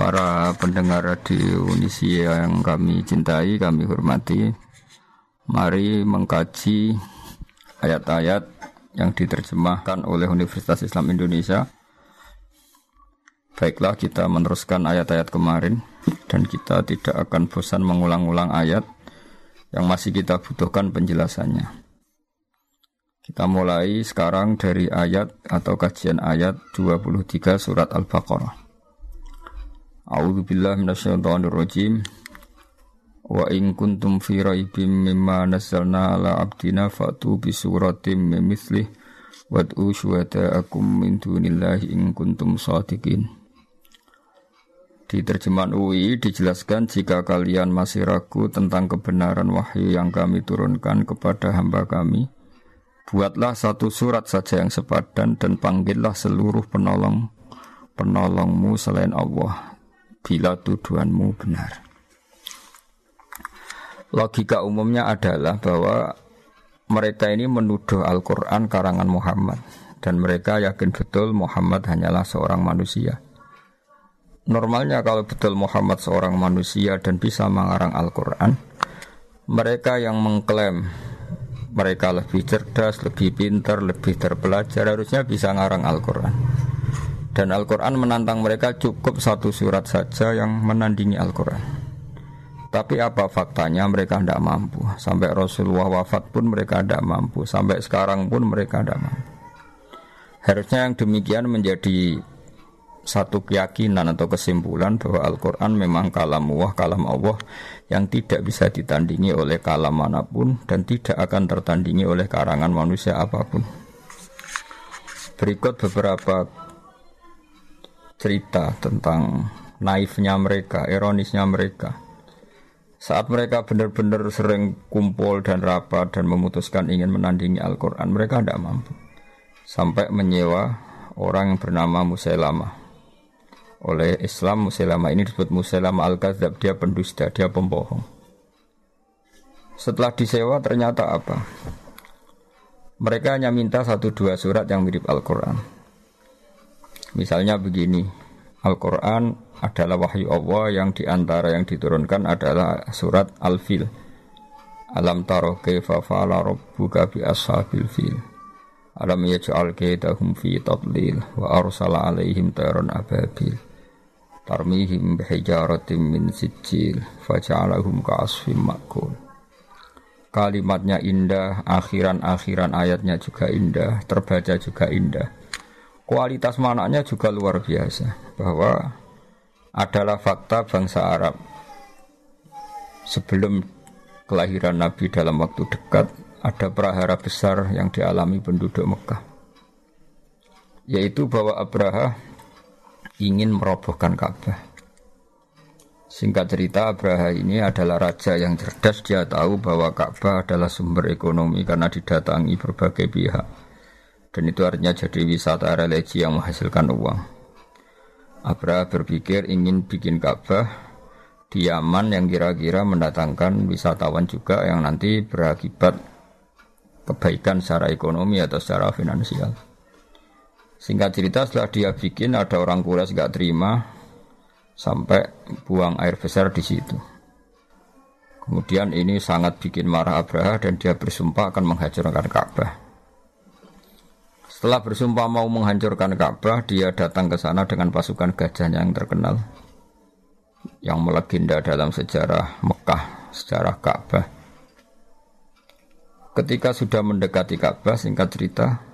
para pendengar radio Unisia yang kami cintai, kami hormati. Mari mengkaji ayat-ayat yang diterjemahkan oleh Universitas Islam Indonesia. Baiklah kita meneruskan ayat-ayat kemarin dan kita tidak akan bosan mengulang-ulang ayat yang masih kita butuhkan penjelasannya. Kita mulai sekarang dari ayat atau kajian ayat 23 surat Al-Baqarah. A'udzu billahi minasyaitonir rajim. Wa in kuntum fi raibim mimma nazzalna ala abdina fatu bi suratim mimithli wad'u syuhada'akum min dunillahi in kuntum shadiqin. Di terjemahan UI dijelaskan jika kalian masih ragu tentang kebenaran wahyu yang kami turunkan kepada hamba kami, buatlah satu surat saja yang sepadan dan panggillah seluruh penolong penolongmu selain Allah bila tuduhanmu benar. Logika umumnya adalah bahwa mereka ini menuduh Al-Quran karangan Muhammad dan mereka yakin betul Muhammad hanyalah seorang manusia. Normalnya kalau betul Muhammad seorang manusia dan bisa mengarang Al-Quran, mereka yang mengklaim mereka lebih cerdas, lebih pintar, lebih terpelajar harusnya bisa ngarang Al-Quran. Dan Al-Quran menantang mereka cukup satu surat saja yang menandingi Al-Quran. Tapi apa faktanya mereka tidak mampu. Sampai Rasulullah wafat pun mereka tidak mampu. Sampai sekarang pun mereka tidak mampu. Harusnya yang demikian menjadi satu keyakinan atau kesimpulan bahwa Al-Quran memang kalam Allah, kalam Allah yang tidak bisa ditandingi oleh kalam mana pun dan tidak akan tertandingi oleh karangan manusia apa pun. Berikut beberapa cerita tentang naifnya mereka, ironisnya mereka saat mereka benar-benar sering kumpul dan rapat dan memutuskan ingin menandingi Al-Quran, mereka tidak mampu. Sampai menyewa orang yang bernama Musailama. Oleh Islam, Musailama ini disebut Musailama Al-Kadzab, dia pendusta, dia pembohong. Setelah disewa ternyata apa? Mereka hanya minta satu dua surat yang mirip Al-Quran. Misalnya begini, Al-Quran adalah wahyu Allah yang di antara yang diturunkan adalah surat Al-Fil. Alam taro kaifa fa'ala rabbuka bi ashabil fil. Alam yaj'al kaidahum fi tadlil wa arsala alaihim tayran ababil. Tarmihim bihijaratin min sijil faja'alahum ka'asfim makul. Kalimatnya indah, akhiran-akhiran ayatnya juga indah, terbaca juga indah kualitas manaknya juga luar biasa bahwa adalah fakta bangsa Arab. Sebelum kelahiran Nabi dalam waktu dekat ada prahara besar yang dialami penduduk Mekah. Yaitu bahwa Abraha ingin merobohkan Ka'bah. Singkat cerita Abraha ini adalah raja yang cerdas. Dia tahu bahwa Ka'bah adalah sumber ekonomi karena didatangi berbagai pihak dan itu artinya jadi wisata religi yang menghasilkan uang. Abra berpikir ingin bikin Ka'bah di Yaman yang kira-kira mendatangkan wisatawan juga yang nanti berakibat kebaikan secara ekonomi atau secara finansial. Singkat cerita setelah dia bikin ada orang Quraisy gak terima sampai buang air besar di situ. Kemudian ini sangat bikin marah Abraha dan dia bersumpah akan menghancurkan Ka'bah. Setelah bersumpah mau menghancurkan Ka'bah, dia datang ke sana dengan pasukan gajahnya yang terkenal yang melegenda dalam sejarah Mekah, sejarah Ka'bah. Ketika sudah mendekati Ka'bah, singkat cerita,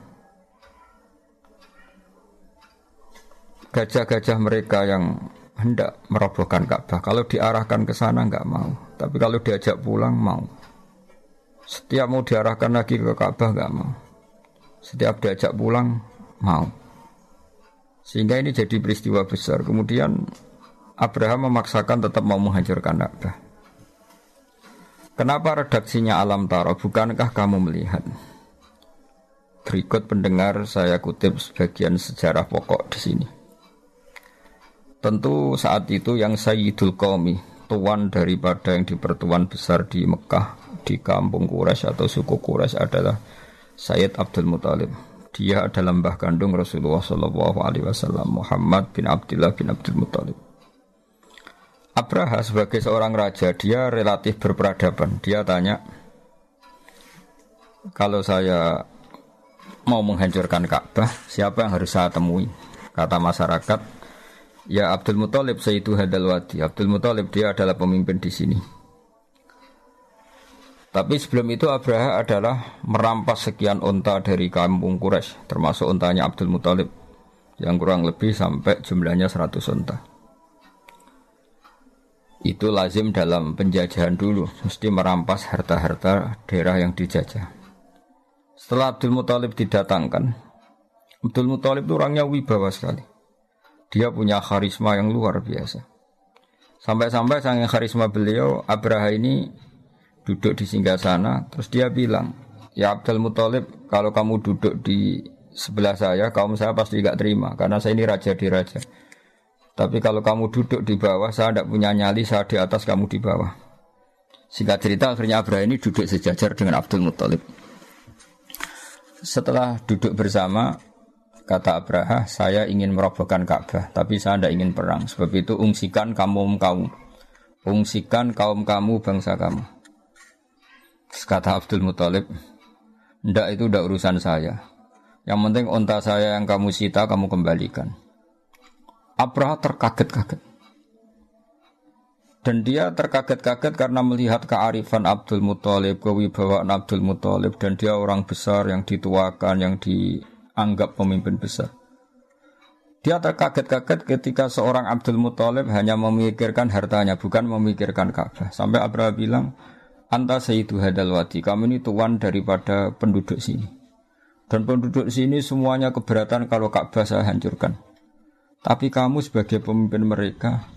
gajah-gajah mereka yang hendak merobohkan Ka'bah, kalau diarahkan ke sana nggak mau, tapi kalau diajak pulang mau. Setiap mau diarahkan lagi ke Ka'bah nggak mau. Setiap diajak pulang mau. Sehingga ini jadi peristiwa besar. Kemudian Abraham memaksakan tetap mau menghancurkan Ka'bah. Kenapa redaksinya alam taro? Bukankah kamu melihat? Berikut pendengar saya kutip sebagian sejarah pokok di sini. Tentu saat itu yang Sayyidul Qawmi, tuan daripada yang dipertuan besar di Mekah, di kampung Quraisy atau suku Quraisy adalah Sayyid Abdul Muthalib. Dia adalah mbah kandung Rasulullah Shallallahu Alaihi Wasallam Muhammad bin Abdullah bin Abdul Muthalib. Abraha sebagai seorang raja dia relatif berperadaban. Dia tanya, kalau saya mau menghancurkan Ka'bah, siapa yang harus saya temui? Kata masyarakat, ya Abdul Muthalib Sayyidu Hadal Wadi. Abdul Muthalib dia adalah pemimpin di sini. Tapi sebelum itu Abraha adalah merampas sekian unta dari kampung Quraisy, termasuk untanya Abdul Muthalib yang kurang lebih sampai jumlahnya 100 unta. Itu lazim dalam penjajahan dulu, mesti merampas harta-harta daerah yang dijajah. Setelah Abdul Muthalib didatangkan, Abdul Muthalib itu orangnya wibawa sekali. Dia punya karisma yang luar biasa. Sampai-sampai sangat karisma beliau, Abraha ini duduk di singgah sana, terus dia bilang, ya Abdul Muthalib, kalau kamu duduk di sebelah saya, kaum saya pasti gak terima, karena saya ini raja di raja. Tapi kalau kamu duduk di bawah, saya tidak punya nyali, saya di atas, kamu di bawah. Singkat cerita, akhirnya Abraha ini duduk sejajar dengan Abdul Muthalib. Setelah duduk bersama, kata Abraha, saya ingin merobohkan Ka'bah, tapi saya tidak ingin perang. Sebab itu ungsikan kaum kamu, ungsikan kaum kamu, bangsa kamu. Kata Abdul Muthalib, ndak itu ndak urusan saya. Yang penting onta saya yang kamu sita, kamu kembalikan. Abraha terkaget-kaget. Dan dia terkaget-kaget karena melihat kearifan Abdul Muthalib, kewibawaan Abdul Muthalib, dan dia orang besar yang dituakan, yang dianggap pemimpin besar. Dia terkaget-kaget ketika seorang Abdul Muthalib hanya memikirkan hartanya, bukan memikirkan Ka'bah. Sampai Abraha bilang, Anta Sayyidu Hadal Wadi, kamu ini tuan daripada penduduk sini. Dan penduduk sini semuanya keberatan kalau Ka'bah saya hancurkan. Tapi kamu sebagai pemimpin mereka,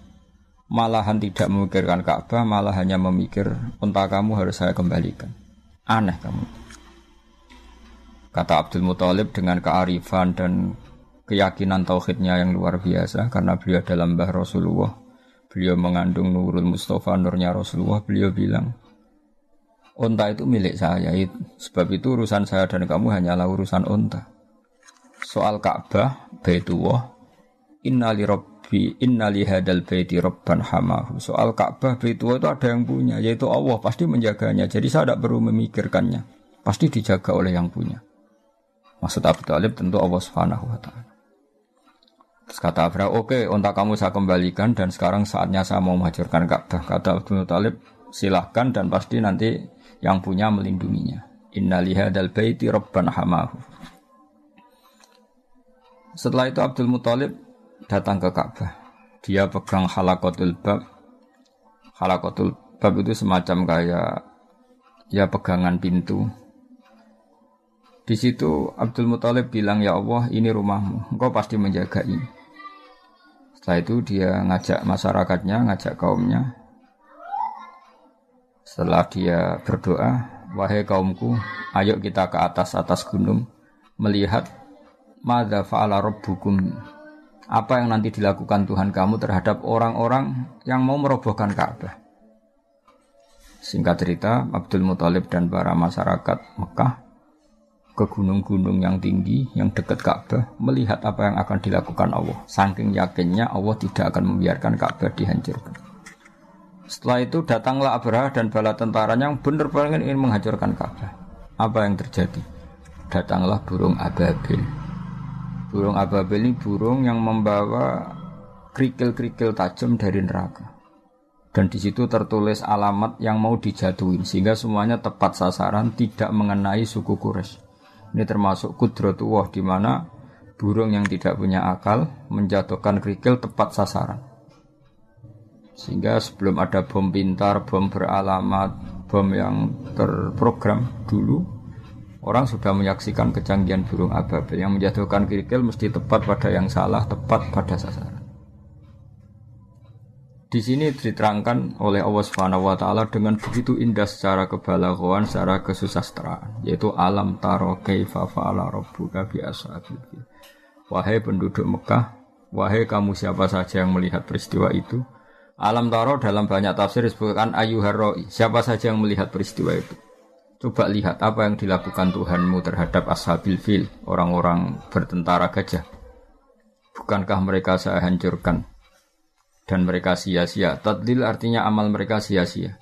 malahan tidak memikirkan Ka'bah, malah hanya memikir unta kamu harus saya kembalikan. Aneh kamu. Kata Abdul Muthalib dengan kearifan dan keyakinan tauhidnya yang luar biasa karena beliau dalam bah Rasulullah. Beliau mengandung Nurul Mustafa, nurnya Rasulullah. Beliau bilang, Unta itu milik saya. Sebab itu urusan saya dan kamu hanyalah urusan unta. Soal Ka'bah, Baitullah, innali rabbi innali hadal baiti rabban hamahu. Soal Ka'bah Baitullah itu ada yang punya, yaitu Allah pasti menjaganya. Jadi saya tidak perlu memikirkannya. Pasti dijaga oleh yang punya. Maksud Abu Talib tentu Allah Subhanahu wa taala. Terus kata Abraha, oke, okay, unta kamu saya kembalikan dan sekarang saatnya saya mau menghancurkan Ka'bah. Kata Abu Talib, silahkan dan pasti nanti yang punya melindunginya. Innaliha dal baiti rabban hamahu. Setelah itu Abdul Muthalib datang ke Ka'bah. Dia pegang halakotul bab. Halakotul bab itu semacam kayak ya pegangan pintu. Di situ Abdul Muthalib bilang, "Ya Allah, ini rumahmu. Engkau pasti menjaga ini." Setelah itu dia ngajak masyarakatnya, ngajak kaumnya. Setelah dia berdoa, "Wahai kaumku, ayo kita ke atas atas gunung melihat madza fa'ala apa yang nanti dilakukan Tuhan kamu terhadap orang-orang yang mau merobohkan Ka'bah. Singkat cerita, Abdul Muthalib dan para masyarakat Mekah ke gunung-gunung yang tinggi, yang dekat Ka'bah, melihat apa yang akan dilakukan Allah. Saking yakinnya Allah tidak akan membiarkan Ka'bah dihancurkan. Setelah itu datanglah Abraha dan bala tentaranya yang benar-benar ingin menghancurkan Ka'bah. Apa yang terjadi? Datanglah burung ababil Burung ababil ini burung yang membawa kerikil-kerikil tajam dari neraka. Dan di situ tertulis alamat yang mau dijatuhin sehingga semuanya tepat sasaran tidak mengenai suku Quraisy. Ini termasuk kudratullah di mana burung yang tidak punya akal menjatuhkan kerikil tepat sasaran. Sehingga sebelum ada bom pintar, bom beralamat, bom yang terprogram dulu Orang sudah menyaksikan kecanggihan burung ababil yang menjatuhkan kirikil mesti tepat pada yang salah, tepat pada sasaran. Di sini diterangkan oleh Allah Subhanahu wa taala dengan begitu indah secara kebalaghon, secara kesusastraan, yaitu alam taro kaifa fa'ala rabbuka bi Wahai penduduk Mekah, wahai kamu siapa saja yang melihat peristiwa itu, alam taro dalam banyak tafsir disebutkan ayuharroi, siapa saja yang melihat peristiwa itu. Coba lihat apa yang dilakukan Tuhanmu terhadap ashabil fil, orang-orang bertentara gajah. Bukankah mereka saya hancurkan dan mereka sia-sia. Tadlil artinya amal mereka sia-sia.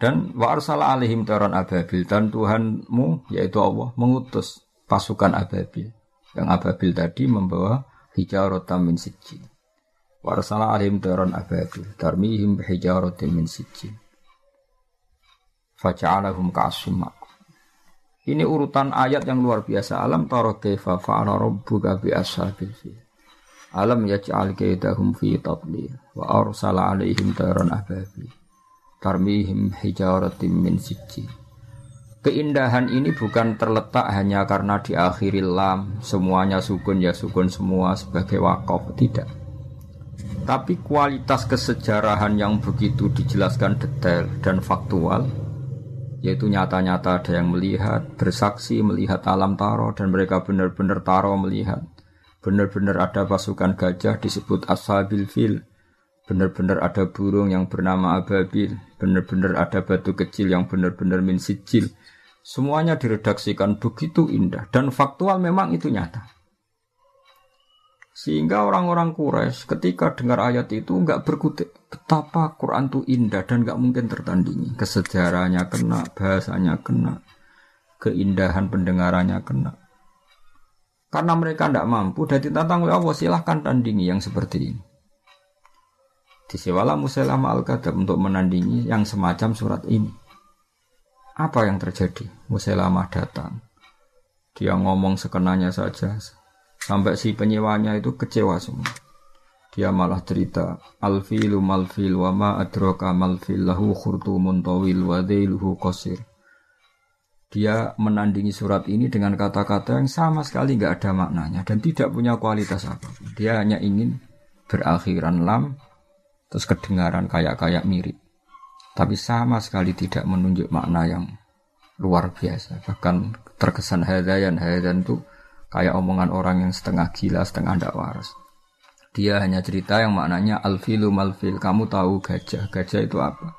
Dan wa arsala alaihim taran ababil dan Tuhanmu yaitu Allah mengutus pasukan ababil. Yang ababil tadi membawa hijarotam min sijil. Wa arsala alaihim taran ababil tarmihim hijarotam min sijil. Faja'alahum ka'asim Ini urutan ayat yang luar biasa. Alam taro kaifa fa'ala rabbuka bi ashabil fil. Alam yaj'al kaidahum fi tadlil wa arsala alaihim tayran ababi tarmihim hijaratim min sijil. Keindahan ini bukan terletak hanya karena di akhir lam semuanya sukun ya sukun semua sebagai wakaf tidak. Tapi kualitas kesejarahan yang begitu dijelaskan detail dan faktual yaitu nyata-nyata ada yang melihat, bersaksi melihat alam taro dan mereka benar-benar taro melihat Benar-benar ada pasukan gajah disebut ashabil fil. Benar-benar ada burung yang bernama ababil. Benar-benar ada batu kecil yang benar-benar min sijil. Semuanya diredaksikan begitu indah dan faktual memang itu nyata. Sehingga orang-orang Quraisy ketika dengar ayat itu nggak berkutik betapa Quran itu indah dan nggak mungkin tertandingi. Kesejarahnya kena, bahasanya kena, keindahan pendengarannya kena. Karena mereka tidak mampu dan ditantang oleh Allah silahkan tandingi yang seperti ini. Disewalah Musailamah al-Kadab untuk menandingi yang semacam surat ini. Apa yang terjadi? Musailamah datang. Dia ngomong sekenanya saja. Sampai si penyewanya itu kecewa semua. Dia malah cerita Alfilu malfil wa ma adroka malfil lahu khurtumun tawil wa dhailuhu qasir dia menandingi surat ini dengan kata-kata yang sama sekali nggak ada maknanya dan tidak punya kualitas apa. Dia hanya ingin berakhiran lam, terus kedengaran kayak-kayak mirip. Tapi sama sekali tidak menunjuk makna yang luar biasa. Bahkan terkesan hadayan, hadayan itu kayak omongan orang yang setengah gila, setengah tidak waras. Dia hanya cerita yang maknanya alfilu malfil. Kamu tahu gajah, gajah itu apa?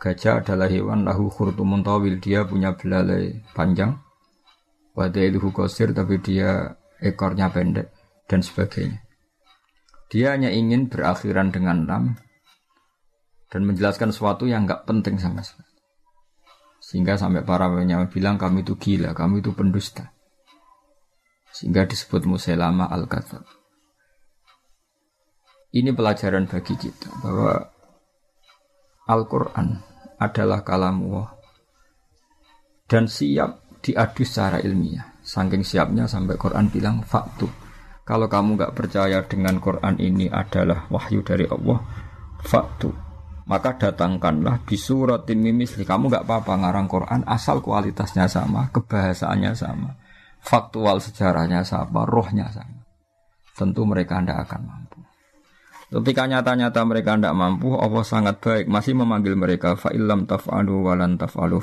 Gajah adalah hewan lahu khurtumun tawil. Dia punya belalai panjang. Wadailuhu kosir tapi dia ekornya pendek dan sebagainya. Dia hanya ingin berakhiran dengan lam dan menjelaskan sesuatu yang nggak penting sama sekali. Sehingga sampai para penyawa bilang kami itu gila, kami itu pendusta. Sehingga disebut Musailama al-Kathab. Ini pelajaran bagi kita bahwa Al-Quran adalah kalam Allah dan siap diadu secara ilmiah. Saking siapnya sampai Quran bilang faktu. Kalau kamu nggak percaya dengan Quran ini adalah wahyu dari Allah, faktu. Maka datangkanlah bisuratin mimisli. Kamu nggak apa-apa ngarang Quran asal kualitasnya sama, kebahasaannya sama, faktual sejarahnya sama, rohnya sama. Tentu mereka tidak akan mampu. Ketika nyata-nyata mereka tidak mampu, Allah sangat baik masih memanggil mereka fa'ilam taf'alu walan taf'alu.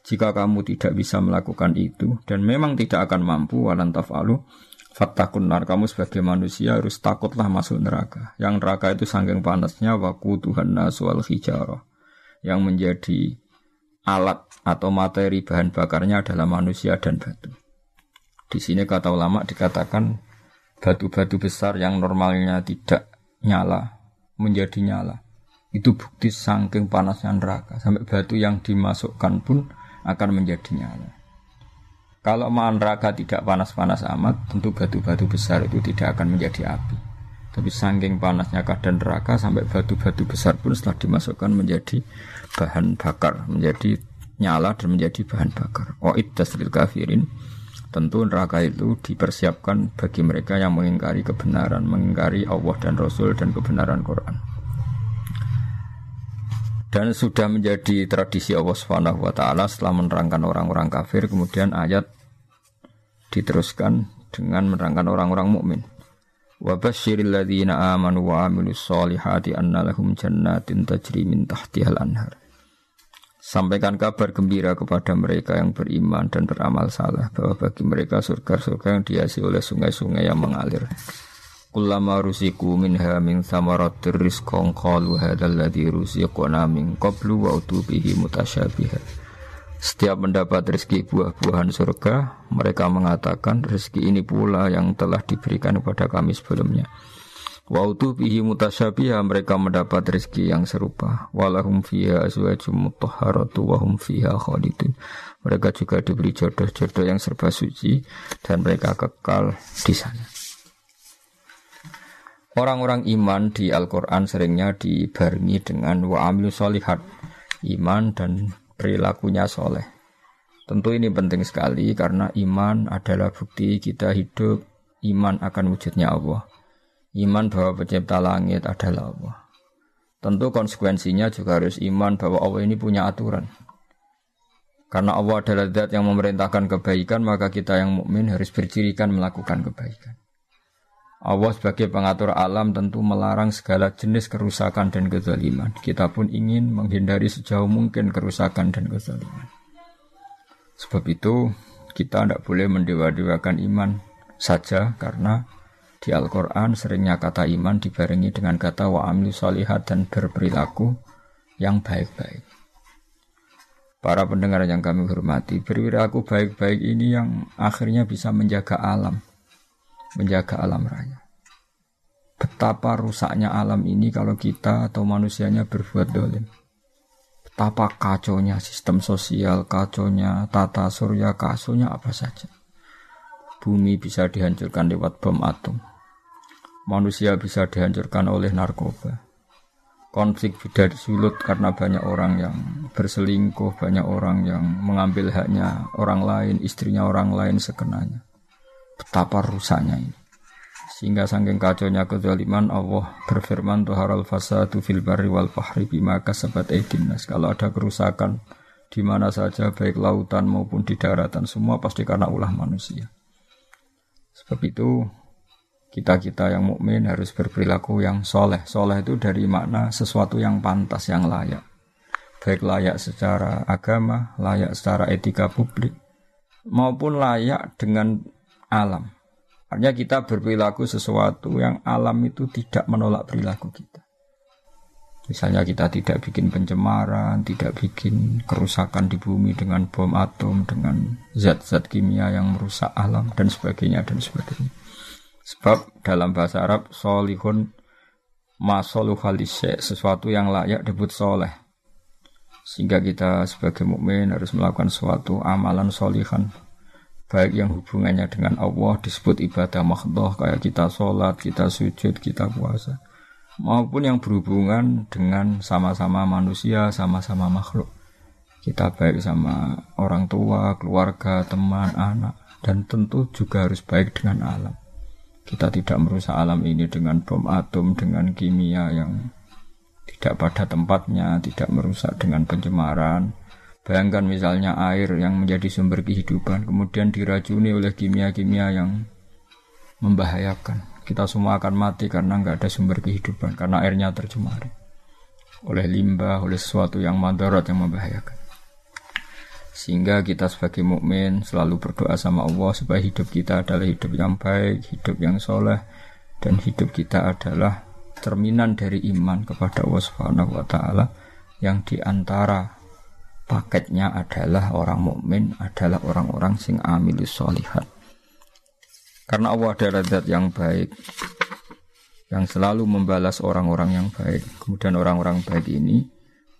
Jika kamu tidak bisa melakukan itu dan memang tidak akan mampu walan taf'alu fattakun nar. Kamu sebagai manusia harus takutlah masuk neraka. Yang neraka itu sangking panasnya waku Tuhan naswal hijarah. Yang menjadi alat atau materi bahan bakarnya adalah manusia dan batu. Di sini kata ulama dikatakan batu-batu besar yang normalnya tidak nyala menjadi nyala. Itu bukti saking panasnya neraka. Sampai batu yang dimasukkan pun akan menjadi nyala. Kalau neraka tidak panas-panas amat, tentu batu-batu besar itu tidak akan menjadi api. Tapi saking panasnya keadaan neraka sampai batu-batu besar pun setelah dimasukkan menjadi bahan bakar, menjadi nyala dan menjadi bahan bakar. Oh lil kafirin Tentu neraka itu dipersiapkan bagi mereka yang mengingkari kebenaran, mengingkari Allah dan Rasul dan kebenaran Quran. Dan sudah menjadi tradisi Allah Subhanahu wa taala setelah menerangkan orang-orang kafir kemudian ayat diteruskan dengan menerangkan orang-orang mukmin. Wa basyiril ladzina amanu wa amilus solihati anna jannatin tajri min tahtihal anhar. Sampaikan kabar gembira kepada mereka yang beriman dan beramal salah bahwa bagi mereka surga-surga yang dihiasi oleh sungai-sungai yang mengalir. Kullama rusiku minha min thamaratir rizqan qalu hadzal ladzi rusiqna min qablu wa utubihi mutasyabiha. Setiap mendapat rezeki buah-buahan surga, mereka mengatakan rezeki ini pula yang telah diberikan kepada kami sebelumnya. Wa bihi mutasyabiha mereka mendapat rezeki yang serupa. Walahum fiha azwajum mutahharatu wa hum fiha khalidun. Mereka juga diberi jodoh-jodoh yang serba suci dan mereka kekal di sana. Orang-orang iman di Al-Quran seringnya dibarengi dengan wa amilu solihat, iman dan perilakunya soleh. Tentu ini penting sekali karena iman adalah bukti kita hidup, iman akan wujudnya Allah. Iman bahwa pencipta langit adalah Allah. Tentu konsekuensinya juga harus iman bahwa Allah ini punya aturan. Karena Allah adalah zat yang memerintahkan kebaikan, maka kita yang mukmin harus bercirikan melakukan kebaikan. Allah sebagai pengatur alam tentu melarang segala jenis kerusakan dan kezaliman. Kita pun ingin menghindari sejauh mungkin kerusakan dan kezaliman. Sebab itu kita tidak boleh mendewa-dewakan iman saja karena di Al-Quran seringnya kata iman dibarengi dengan kata wa amilu salihat dan berperilaku yang baik-baik. Para pendengar yang kami hormati, berperilaku baik-baik ini yang akhirnya bisa menjaga alam, menjaga alam raya. Betapa rusaknya alam ini kalau kita atau manusianya berbuat dolim. Betapa kaconya sistem sosial, kaconya tata surya, kasonya apa saja. Bumi bisa dihancurkan lewat bom atom manusia bisa dihancurkan oleh narkoba. Konflik beda sulut karena banyak orang yang berselingkuh, banyak orang yang mengambil haknya orang lain, istrinya orang lain sekenanya. Betapa rusaknya ini. Sehingga saking kacaunya kezaliman Allah berfirman Tuharal fasadu fil barri wal fahri bima kasabat nas. Kalau ada kerusakan di mana saja baik lautan maupun di daratan semua pasti karena ulah manusia. Sebab itu kita-kita yang mukmin harus berperilaku yang soleh. Soleh itu dari makna sesuatu yang pantas, yang layak. Baik layak secara agama, layak secara etika publik, maupun layak dengan alam. Artinya kita berperilaku sesuatu yang alam itu tidak menolak perilaku kita. Misalnya kita tidak bikin pencemaran, tidak bikin kerusakan di bumi dengan bom atom, dengan zat-zat kimia yang merusak alam dan sebagainya dan sebagainya. Sebab dalam bahasa Arab solihun masolu khalisya sesuatu yang layak disebut soleh. Sehingga kita sebagai mukmin harus melakukan suatu amalan solihan baik yang hubungannya dengan Allah disebut ibadah makhdoh kayak kita sholat, kita sujud, kita puasa maupun yang berhubungan dengan sama-sama manusia, sama-sama makhluk. Kita baik sama orang tua, keluarga, teman, anak, dan tentu juga harus baik dengan alam. Kita tidak merusak alam ini dengan bom atom, dengan kimia yang tidak pada tempatnya, tidak merusak dengan pencemaran. Bayangkan misalnya air yang menjadi sumber kehidupan, kemudian diracuni oleh kimia-kimia yang membahayakan. Kita semua akan mati karena nggak ada sumber kehidupan, karena airnya tercemar oleh limbah, oleh sesuatu yang madarat yang membahayakan. Sehingga kita sebagai mukmin selalu berdoa sama Allah supaya hidup kita adalah hidup yang baik, hidup yang soleh, dan hidup kita adalah cerminan dari iman kepada Allah Subhanahu wa taala yang di antara paketnya adalah orang mukmin adalah orang-orang sing amilus solihat. Karena Allah adalah zat yang baik yang selalu membalas orang-orang yang baik. Kemudian orang-orang baik ini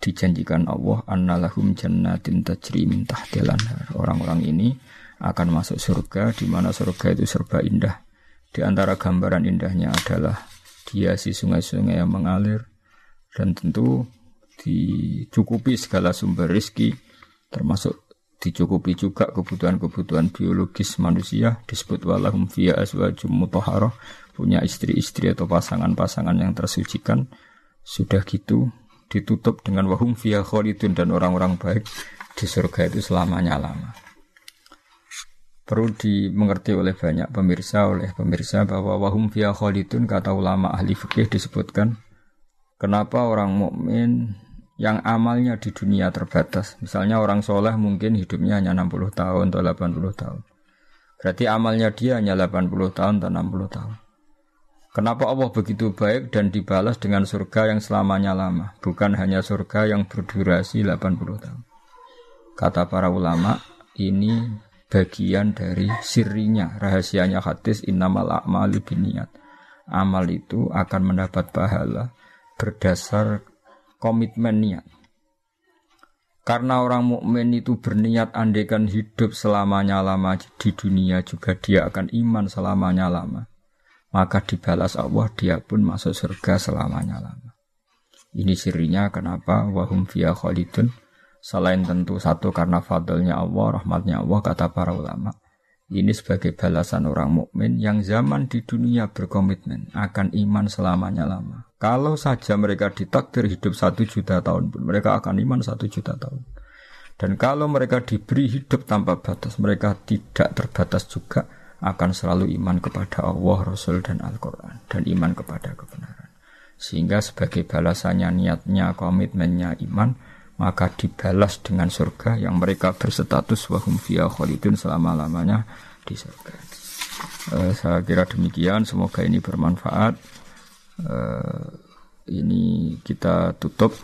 dijanjikan Allah annalahum jannatin tajri min tahtil Orang-orang ini akan masuk surga di mana surga itu serba indah. Di antara gambaran indahnya adalah diasi sungai-sungai yang mengalir dan tentu dicukupi segala sumber rizki termasuk dicukupi juga kebutuhan-kebutuhan biologis manusia disebut walahum fiya aswajum mutahharah punya istri-istri atau pasangan-pasangan yang tersucikan sudah gitu ditutup dengan wahum fiya khalidun dan orang-orang baik di surga itu selamanya lama. Perlu dimengerti oleh banyak pemirsa oleh pemirsa bahwa wahum fiya khalidun kata ulama ahli fikih disebutkan kenapa orang mukmin yang amalnya di dunia terbatas. Misalnya orang soleh mungkin hidupnya hanya 60 tahun atau 80 tahun. Berarti amalnya dia hanya 80 tahun atau 60 tahun. Kenapa Allah begitu baik dan dibalas dengan surga yang selamanya lama, bukan hanya surga yang berdurasi 80 tahun. Kata para ulama, ini bagian dari sirinya, rahasianya hadis innamal a'malu biniat. amal itu akan mendapat pahala berdasar komitmen niat. Karena orang mukmin itu berniat andekan hidup selamanya lama di dunia juga dia akan iman selamanya lama. Maka dibalas Allah dia pun masuk surga selamanya lama. Ini sirinya kenapa wahum fiya khalidun selain tentu satu karena fadlnya Allah, rahmatnya Allah kata para ulama. Ini sebagai balasan orang mukmin yang zaman di dunia berkomitmen akan iman selamanya lama. Kalau saja mereka ditakdir hidup satu juta tahun pun, mereka akan iman satu juta tahun. Dan kalau mereka diberi hidup tanpa batas, mereka tidak terbatas juga akan selalu iman kepada Allah, Rasul, dan Al-Quran. Dan iman kepada kebenaran. Sehingga sebagai balasannya niatnya, komitmennya iman, maka dibalas dengan surga yang mereka berstatus wahum fiya khalidun selama-lamanya di surga. Uh, saya kira demikian, semoga ini bermanfaat. Uh, ini kita tutup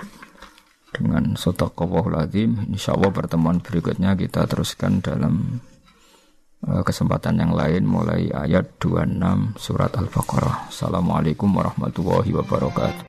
dengan sotaqawahul azim. Insya Allah pertemuan berikutnya kita teruskan dalam uh, kesempatan yang lain mulai ayat 26 surat Al-Baqarah. Assalamualaikum warahmatullahi wabarakatuh.